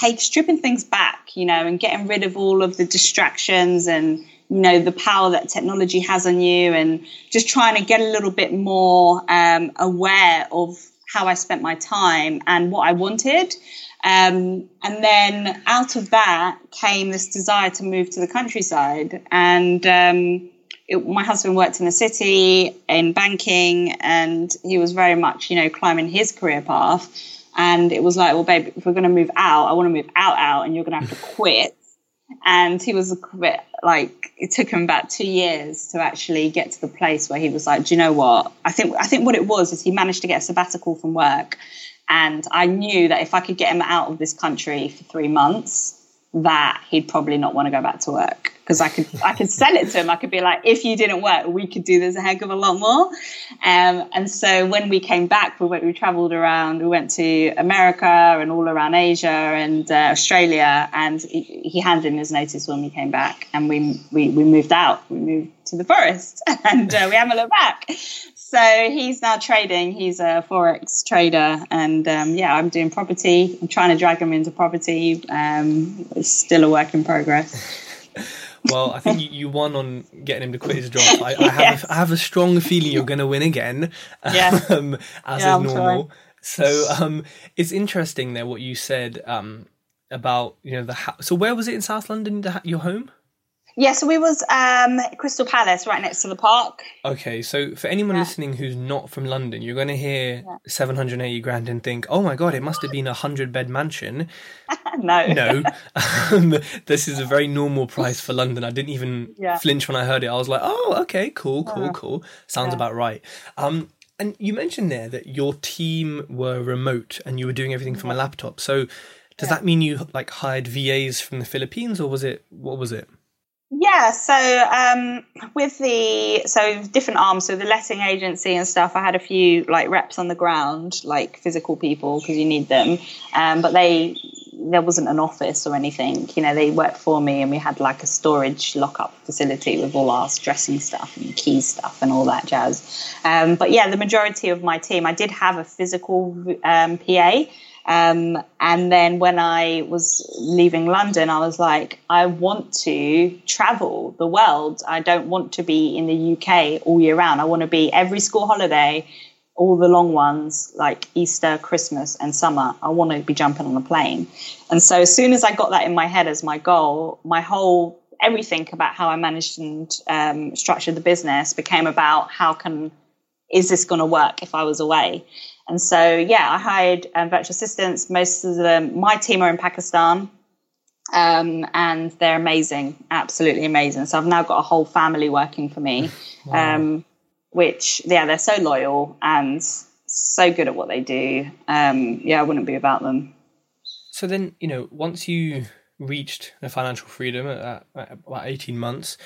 take stripping things back, you know, and getting rid of all of the distractions and you know the power that technology has on you, and just trying to get a little bit more um, aware of how I spent my time and what I wanted. Um, and then out of that came this desire to move to the countryside. And um, it, my husband worked in the city in banking, and he was very much, you know, climbing his career path. And it was like, well, babe, if we're going to move out, I want to move out, out, and you're going to have to quit. And he was a bit like it took him about two years to actually get to the place where he was like, do you know what? I think I think what it was is he managed to get a sabbatical from work, and I knew that if I could get him out of this country for three months, that he'd probably not want to go back to work because I could I could sell it to him. I could be like, if you didn't work, we could do this a heck of a lot more. Um, and so when we came back, we went, we travelled around. We went to America and all around Asia and uh, Australia. And he, he handed in his notice when we came back, and we we, we moved out. We moved to the forest, and uh, we haven't looked back. So he's now trading. He's a forex trader, and um, yeah, I'm doing property. I'm trying to drag him into property. Um, it's still a work in progress. Well, I think you, you won on getting him to quit his job. I, I have Yes. a, I have a strong feeling you're going to win again, Yeah. um, as Yeah, is I'm normal. So um, it's interesting there what you said um, about you know the ha- so where was it in South London the, ha- your home? Yeah, so we was um, Crystal Palace, right next to the park. Okay, so for anyone Yeah. listening who's not from London, you're going to hear 780 grand and think, oh my god, it must have been a hundred bed mansion. no, No, um, this is a very normal price for London. I didn't even Yeah. flinch when I heard it. I was like, oh, okay, cool, cool, cool. Sounds about right. Um, And you mentioned there that your team were remote and you were doing everything from a laptop. So does Yeah. that mean you like hired VAs from the Philippines or was it what was it? Yeah, so um, with the so different arms, so the letting agency and stuff, I had a few like reps on the ground, like physical people because you need them, um, but they there wasn't an office or anything. You know, they worked for me, and we had like a storage lockup facility with all our dressing stuff and key stuff and all that jazz. Um, but yeah, the majority of my team, I did have a physical um, PA. Um, and then when I was leaving London, I was like, I want to travel the world. I don't want to be in the UK all year round. I want to be every school holiday, all the long ones like Easter, Christmas, and summer. I want to be jumping on a plane. And so as soon as I got that in my head as my goal, my whole everything about how I managed and um, structured the business became about how can is this going to work if I was away? And so, yeah, I hired um, virtual assistants. Most of them, my team are in Pakistan, um, and they're amazing, absolutely amazing. So I've now got a whole family working for me, um, which, yeah, they're so loyal and so good at what they do. Um, yeah, I wouldn't be without them. So then, you know, once you reached the financial freedom at, at about 18 months,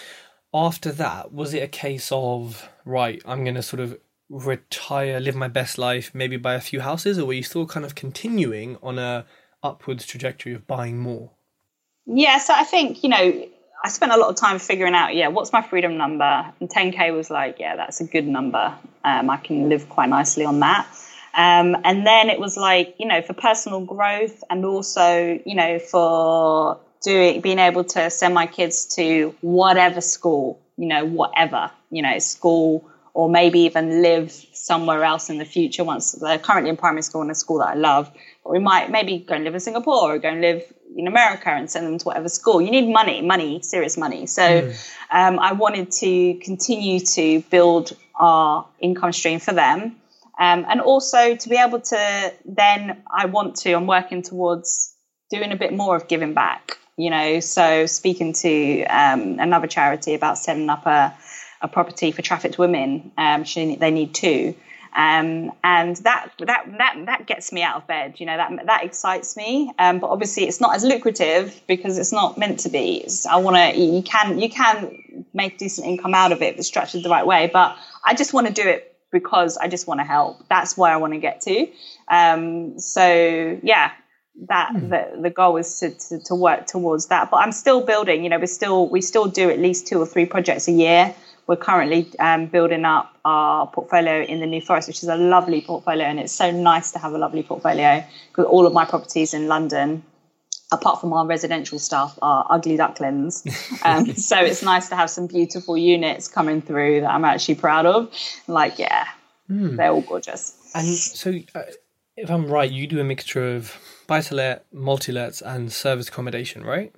after that, was it a case of, right, I'm going to sort of retire, live my best life, maybe buy a few houses, or were you still kind of continuing on a upwards trajectory of buying more? Yeah, so I think, you know, I spent a lot of time figuring out, yeah, what's my freedom number? And 10K was like, yeah, that's a good number. Um, I can live quite nicely on that. Um, and then it was like, you know, for personal growth and also, you know, for doing, being able to send my kids to whatever school, you know, whatever, you know, school, or maybe even live somewhere else in the future once they're currently in primary school in a school that I love. We might maybe go and live in Singapore or go and live in America and send them to whatever school. You need money, money, serious money. So um, I wanted to continue to build our income stream for them. Um, and also to be able to then, I want to, I'm working towards doing a bit more of giving back, you know. So speaking to um, another charity about setting up a, a property for trafficked women, um, she, they need two. Um, and that that that that gets me out of bed. You know that that excites me. Um, but obviously, it's not as lucrative because it's not meant to be. It's, I want to. You can you can make decent income out of it if it's structured the right way. But I just want to do it because I just want to help. That's where I want to get to. Um, so yeah, that the, the goal is to, to, to work towards that. But I'm still building. You know, we still we still do at least two or three projects a year. We're currently um, building up our portfolio in the New Forest, which is a lovely portfolio, and it's so nice to have a lovely portfolio because all of my properties in London, apart from our residential stuff, are ugly ducklings. Um, so it's nice to have some beautiful units coming through that I'm actually proud of. Like, yeah, they're all gorgeous. And so, uh, if I'm right, you do a mixture of buy to let, multi lets, and service accommodation, right?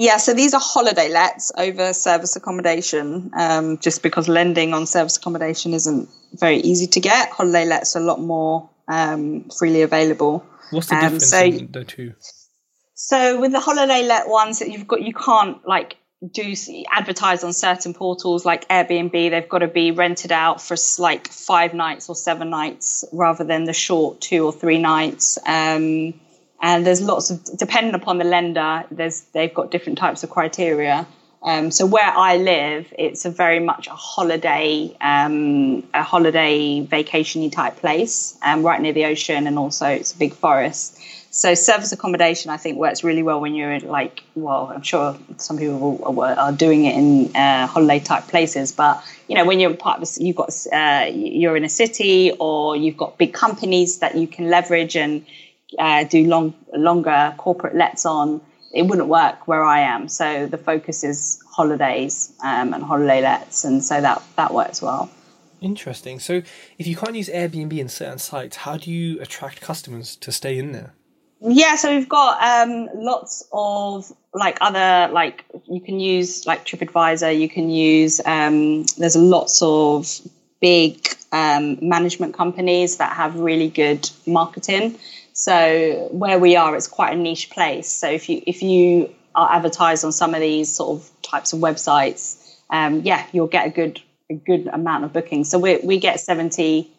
Yeah, so these are holiday lets over service accommodation, um, just because lending on service accommodation isn't very easy to get. Holiday lets are a lot more um, freely available. What's the Um, difference so- in the two? So with the holiday let ones that you've got, you can't like do advertise on certain portals like Airbnb. They've got to be rented out for like five nights or seven nights rather than the short two or three nights. Um, and there's lots of depending upon the lender. There's they've got different types of criteria. Um, so where I live, it's a very much a holiday, um, a holiday vacationy type place, um, right near the ocean, and also it's a big forest. So service accommodation, I think, works really well when you're like, well, I'm sure some people are doing it in uh, holiday type places, but you know, when you're part of, you've got, uh, you're in a city or you've got big companies that you can leverage and uh, do long, longer corporate lets on. It wouldn't work where I am. So the focus is holidays um, and holiday lets, and so that that works well. Interesting. So, if you can't use Airbnb in certain sites, how do you attract customers to stay in there? Yeah, so we've got um, lots of like other like you can use like TripAdvisor. You can use um, there's lots of big um, management companies that have really good marketing. So where we are, it's quite a niche place. So if you if you are advertised on some of these sort of types of websites, um, yeah, you'll get a good a good amount of bookings. So we we get seventy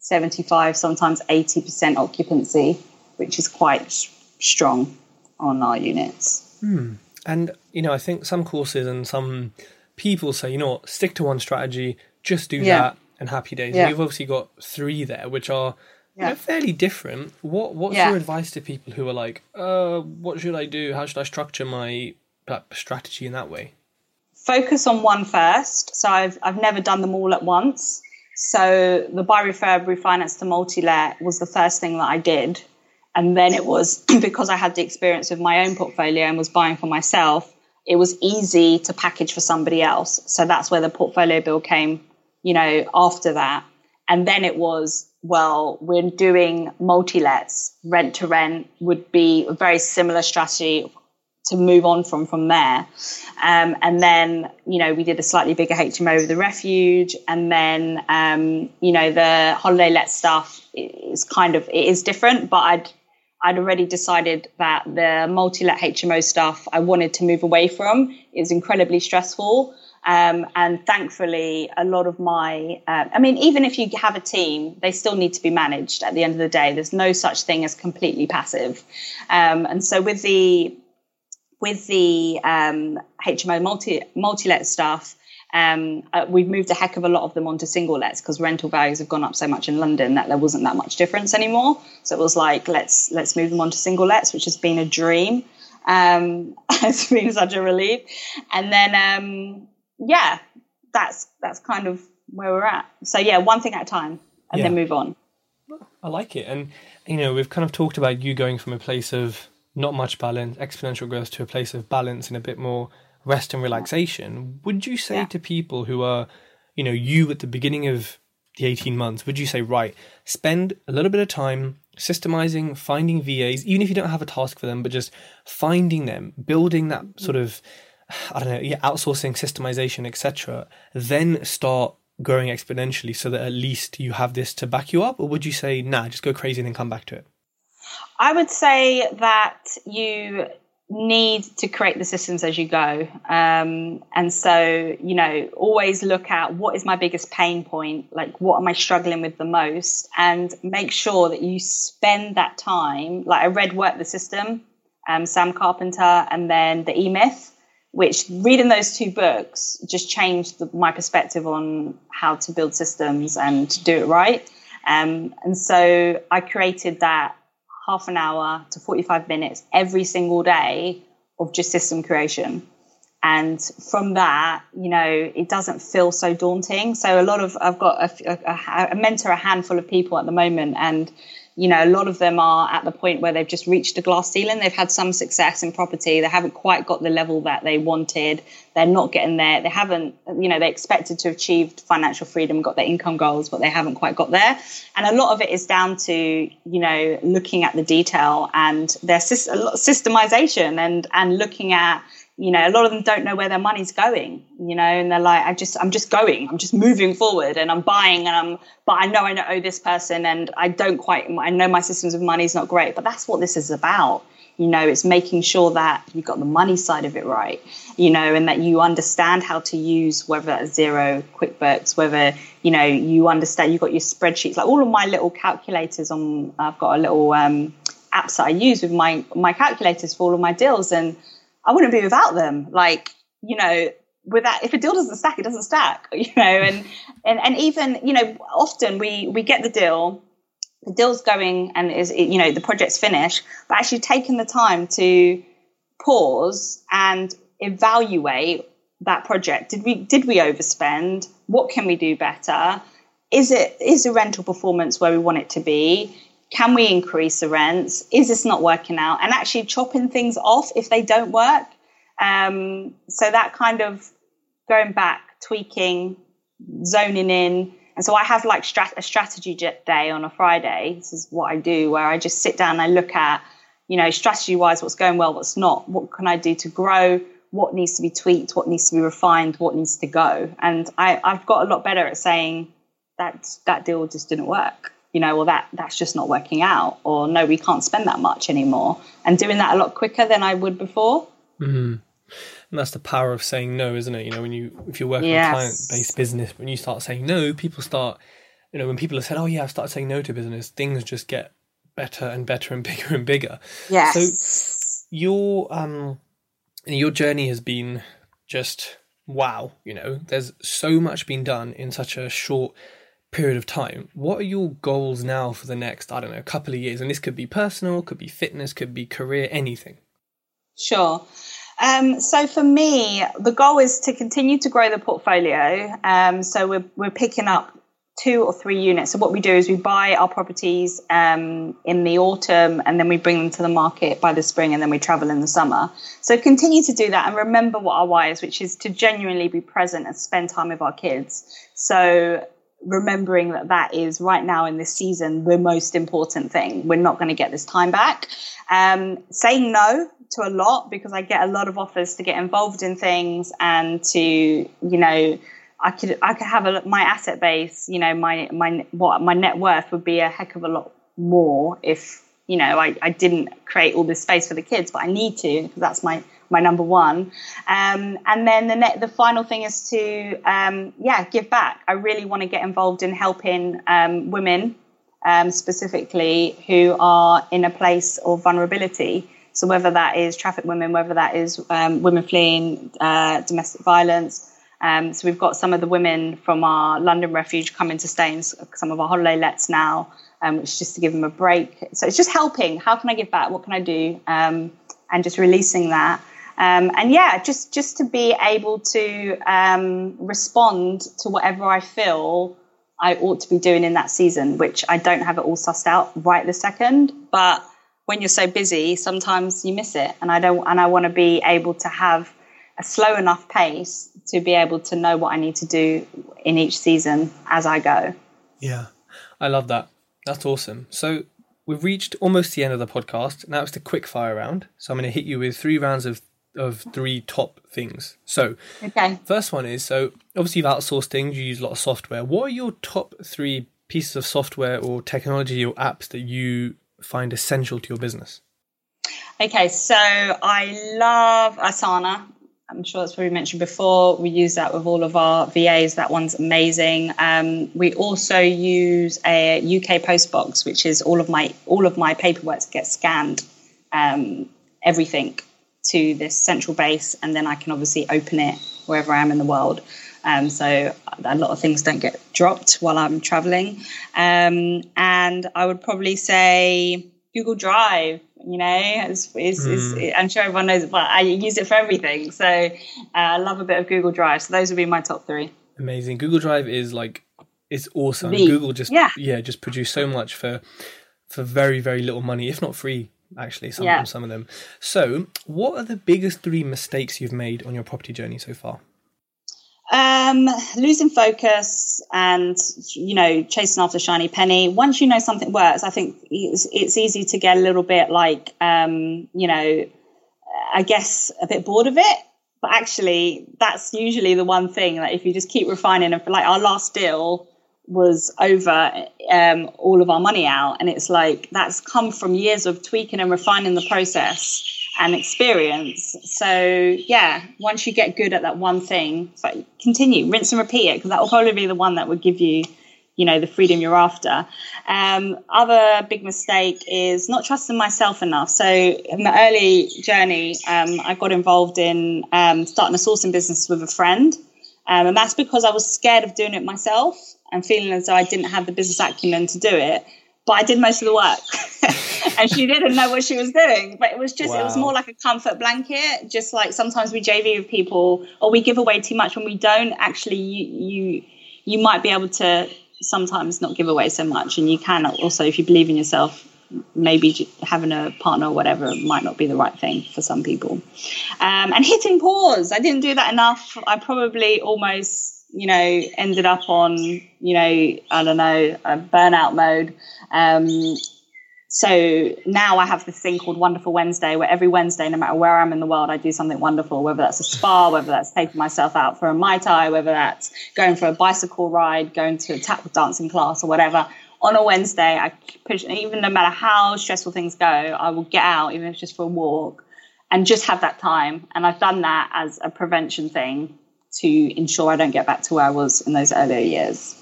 75, sometimes 80% occupancy, which is quite strong on our units. Hmm. And, you know, I think some courses and some people say, you know what, stick to one strategy, just do yeah. that, and happy days. Yeah. You've obviously got three there, which are yeah. you know, fairly different. What What's yeah. your advice to people who are like, uh, what should I do? How should I structure my strategy in that way? Focus on one first. So I've, I've never done them all at once. So the buy refurb refinance to multi-let was the first thing that I did. And then it was because I had the experience with my own portfolio and was buying for myself, it was easy to package for somebody else. So that's where the portfolio bill came, you know, after that. And then it was, well, we're doing multi lets, rent to rent would be a very similar strategy to move on from from there. Um, and then, you know, we did a slightly bigger HMO with the refuge. And then, um, you know, the holiday let stuff is kind of, it is different, but I'd, I'd already decided that the multi-let HMO stuff I wanted to move away from. is incredibly stressful. Um, and thankfully, a lot of my, uh, I mean, even if you have a team, they still need to be managed at the end of the day. There's no such thing as completely passive. Um, and so with the, with the um, HMO multi, multi-let stuff, um, uh, we've moved a heck of a lot of them onto single lets because rental values have gone up so much in London that there wasn't that much difference anymore. So it was like let's let's move them onto single lets, which has been a dream. Um, it's been such a relief. And then um, yeah, that's that's kind of where we're at. So yeah, one thing at a time, and yeah. then move on. I like it, and you know we've kind of talked about you going from a place of not much balance, exponential growth, to a place of balance and a bit more rest and relaxation, would you say yeah. to people who are, you know, you at the beginning of the 18 months, would you say, right, spend a little bit of time systemizing, finding VAs, even if you don't have a task for them, but just finding them, building that sort of, I don't know, yeah, outsourcing, systemization, etc., then start growing exponentially so that at least you have this to back you up? Or would you say, nah, just go crazy and then come back to it? I would say that you need to create the systems as you go. Um, and so, you know, always look at what is my biggest pain point? Like, what am I struggling with the most? And make sure that you spend that time. Like, I read Work the System, um, Sam Carpenter, and then The E Myth, which reading those two books just changed the, my perspective on how to build systems and to do it right. Um, and so I created that half an hour to 45 minutes every single day of just system creation. And from that, you know, it doesn't feel so daunting. So a lot of, I've got a, a, a mentor, a handful of people at the moment, and you know, a lot of them are at the point where they've just reached a glass ceiling. They've had some success in property. They haven't quite got the level that they wanted. They're not getting there. They haven't, you know, they expected to achieve financial freedom, got their income goals, but they haven't quite got there. And a lot of it is down to, you know, looking at the detail and their systemization and, and looking at, you know, a lot of them don't know where their money's going, you know, and they're like, I just, I'm just going, I'm just moving forward and I'm buying and I'm, but I know I owe this person and I don't quite, I know my systems of money is not great, but that's what this is about. You know, it's making sure that you've got the money side of it right, you know, and that you understand how to use whether that's Xero QuickBooks, whether, you know, you understand, you've got your spreadsheets, like all of my little calculators on, I've got a little, um, apps that I use with my, my calculators for all of my deals and, I wouldn't be without them. Like, you know, without if a deal doesn't stack, it doesn't stack, you know, and and and even, you know, often we we get the deal, the deal's going and is you know, the project's finished, but actually taking the time to pause and evaluate that project. Did we did we overspend? What can we do better? Is it is the rental performance where we want it to be? Can we increase the rents? Is this not working out? And actually chopping things off if they don't work. Um, so that kind of going back, tweaking, zoning in. And so I have like strat- a strategy day on a Friday. This is what I do, where I just sit down and I look at, you know, strategy wise, what's going well, what's not, what can I do to grow, what needs to be tweaked, what needs to be refined, what needs to go. And I, I've got a lot better at saying that that deal just didn't work you know, well that that's just not working out, or no, we can't spend that much anymore, and doing that a lot quicker than I would before. Mm-hmm. And that's the power of saying no, isn't it? You know, when you if you're working yes. a client based business, when you start saying no, people start you know, when people have said, "Oh yeah, I've started saying no to business," things just get better and better and bigger and bigger. Yes. So your um your journey has been just wow. You know, there's so much been done in such a short period of time. What are your goals now for the next, I don't know, couple of years? And this could be personal, could be fitness, could be career, anything. Sure. Um, so for me, the goal is to continue to grow the portfolio. Um, so we're, we're picking up two or three units. So what we do is we buy our properties um, in the autumn and then we bring them to the market by the spring and then we travel in the summer. So continue to do that and remember what our why is, which is to genuinely be present and spend time with our kids. So remembering that that is right now in this season the most important thing. We're not going to get this time back. Um, saying no to a lot because I get a lot of offers to get involved in things and to you know I could I could have a, my asset base, you know, my my what my net worth would be a heck of a lot more if you know I, I didn't create all this space for the kids, but I need to because that's my my number one. Um, and then the the final thing is to um, yeah give back. I really want to get involved in helping um, women um, specifically who are in a place of vulnerability. So whether that is traffic women, whether that is um, women fleeing uh, domestic violence um, so we've got some of the women from our London refuge coming to stay in some of our holiday lets now, which is just to give them a break. So it's just helping. How can I give back? What can I do? And just releasing that. Um, and yeah, just just to be able to um, respond to whatever I feel I ought to be doing in that season, which I don't have it all sussed out right the second. But when you're so busy, sometimes you miss it, and I don't. And I want to be able to have a slow enough pace to be able to know what I need to do in each season as I go. Yeah, I love that. That's awesome. So we've reached almost the end of the podcast. Now it's the quick fire round. So I'm going to hit you with three rounds of of three top things. So, okay. First one is so obviously you've outsourced things. You use a lot of software. What are your top three pieces of software or technology or apps that you find essential to your business? Okay, so I love Asana. I'm sure that's probably mentioned before. We use that with all of our VAs. That one's amazing. Um, we also use a UK post box, which is all of my all of my paperwork gets scanned, um, everything to this central base, and then I can obviously open it wherever I am in the world. Um, so a lot of things don't get dropped while I'm traveling. Um, and I would probably say Google Drive you know it's, it's, mm. it's, i'm sure everyone knows but i use it for everything so uh, i love a bit of google drive so those would be my top three amazing google drive is like it's awesome the, google just yeah. yeah just produce so much for for very very little money if not free actually some, yeah. some of them so what are the biggest three mistakes you've made on your property journey so far um, losing focus and you know chasing after shiny penny. Once you know something works, I think it's, it's easy to get a little bit like um, you know, I guess a bit bored of it. But actually, that's usually the one thing that if you just keep refining and like our last deal was over um, all of our money out, and it's like that's come from years of tweaking and refining the process and experience. So yeah, once you get good at that one thing, so continue, rinse and repeat it because that will probably be the one that would give you, you know, the freedom you're after. Um, other big mistake is not trusting myself enough. So in the early journey, um, I got involved in um, starting a sourcing business with a friend. Um, and that's because I was scared of doing it myself and feeling as though I didn't have the business acumen to do it but I did most of the work. and she didn't know what she was doing. But it was just, wow. it was more like a comfort blanket. Just like sometimes we JV with people or we give away too much when we don't. Actually, you, you, you might be able to sometimes not give away so much. And you can also, if you believe in yourself, maybe having a partner or whatever might not be the right thing for some people. Um, and hitting pause, I didn't do that enough. I probably almost you know, ended up on, you know, I don't know, burnout mode. Um, so now I have this thing called Wonderful Wednesday, where every Wednesday, no matter where I'm in the world, I do something wonderful, whether that's a spa, whether that's taking myself out for a Mai Tai, whether that's going for a bicycle ride, going to a tap dancing class or whatever. On a Wednesday, I push, even no matter how stressful things go, I will get out, even if it's just for a walk, and just have that time. And I've done that as a prevention thing to ensure I don't get back to where I was in those earlier years.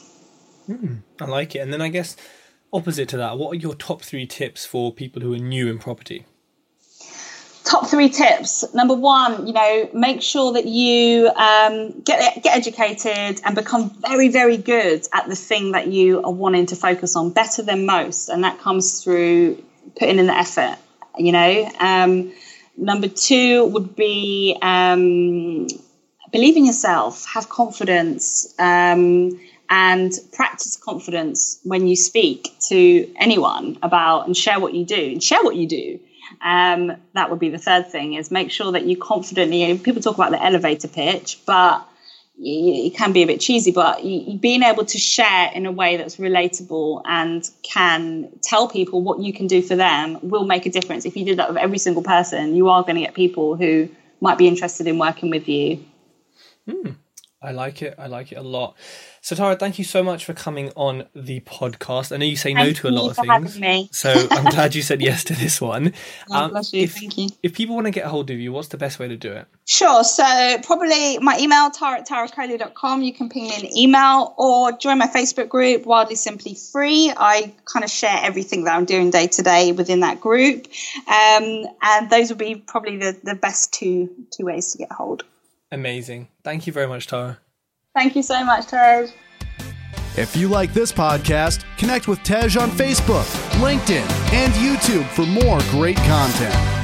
Mm, I like it. And then I guess opposite to that, what are your top three tips for people who are new in property? top three tips number one you know make sure that you um, get get educated and become very very good at the thing that you are wanting to focus on better than most and that comes through putting in the effort you know um, number two would be um, believe in yourself have confidence um, and practice confidence when you speak to anyone about and share what you do and share what you do um, that would be the third thing is make sure that you confidently, people talk about the elevator pitch, but it can be a bit cheesy, but being able to share in a way that's relatable and can tell people what you can do for them will make a difference. If you did that with every single person, you are going to get people who might be interested in working with you. Mm, I like it. I like it a lot. So Tara, thank you so much for coming on the podcast. I know you say no to a lot of things, so I'm glad you said yes to this one. Oh, um, bless you. If, thank you. If people want to get a hold of you, what's the best way to do it? Sure. So probably my email, tara at tarakoli.com. You can ping me an email or join my Facebook group, Wildly Simply Free. I kind of share everything that I'm doing day to day within that group. Um, and those would be probably the, the best two two ways to get a hold. Amazing. Thank you very much, Tara. Thank you so much, Tej. If you like this podcast, connect with Tej on Facebook, LinkedIn, and YouTube for more great content.